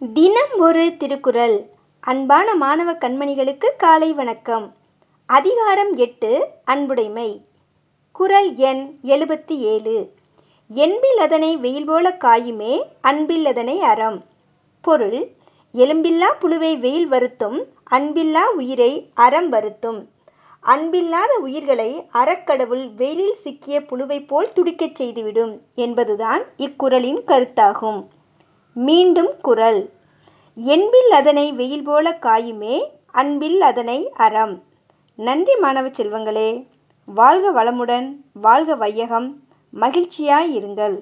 தினம் ஒரு திருக்குறள். அன்பான மாணவ கண்மணிகளுக்கு காலை வணக்கம். அதிகாரம் எட்டு அன்புடைமை. குறள் எண் எழுபத்தி ஏழு. என்பில் அதனை வெயில் போல காயுமே அன்பில் அதனை அறம். பொருள் எலும்பில்லா புழுவை வெயில் வருத்தும் அன்பில்லா உயிரை அறம் வருத்தும். அன்பில்லாத உயிர்களை அறக்கடவுள் வெயிலில் சிக்கிய புழுவைப் போல் துடிக்கச் செய்துவிடும் என்பதுதான் இக்குறளின் கருத்தாகும். மீண்டும் குறள் என்பில் அதனை வெயில் போல காயுமே அன்பில் அதனை அறம். நன்றி மாணவ செல்வங்களே. வாழ்க வளமுடன் வாழ்க வையகம். மகிழ்ச்சியாய் இருங்கள்.